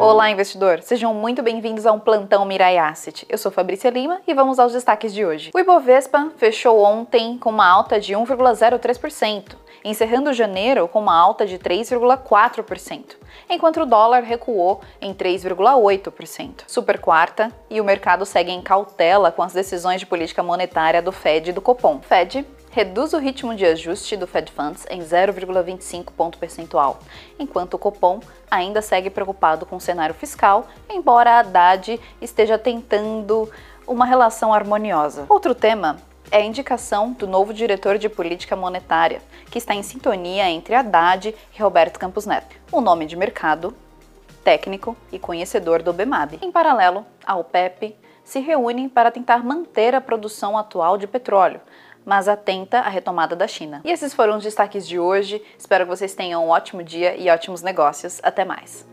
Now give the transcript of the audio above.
Olá, investidor! Sejam muito bem-vindos a um plantão Mirai Asset. Eu sou Fabrícia Lima e vamos aos destaques de hoje. O Ibovespa fechou ontem com uma alta de 1,03%, encerrando janeiro com uma alta de 3,4%, enquanto o dólar recuou em 3,8%. Super quarta e o mercado segue em cautela com as decisões de política monetária do Fed e do Copom. Fed reduz o ritmo de ajuste do Fed Funds em 0,25 ponto percentual, enquanto o Copom ainda segue preocupado com o cenário fiscal, embora a Haddad esteja tentando uma relação harmoniosa. Outro tema é a indicação do novo diretor de política monetária, que está em sintonia entre Haddad e Roberto Campos Neto. O nome de mercado, técnico e conhecedor do BEMAB. Em paralelo, a OPEP se reúne para tentar manter a produção atual de petróleo, mas atenta à retomada da China. E esses foram os destaques de hoje. Espero que vocês tenham um ótimo dia e ótimos negócios. Até mais!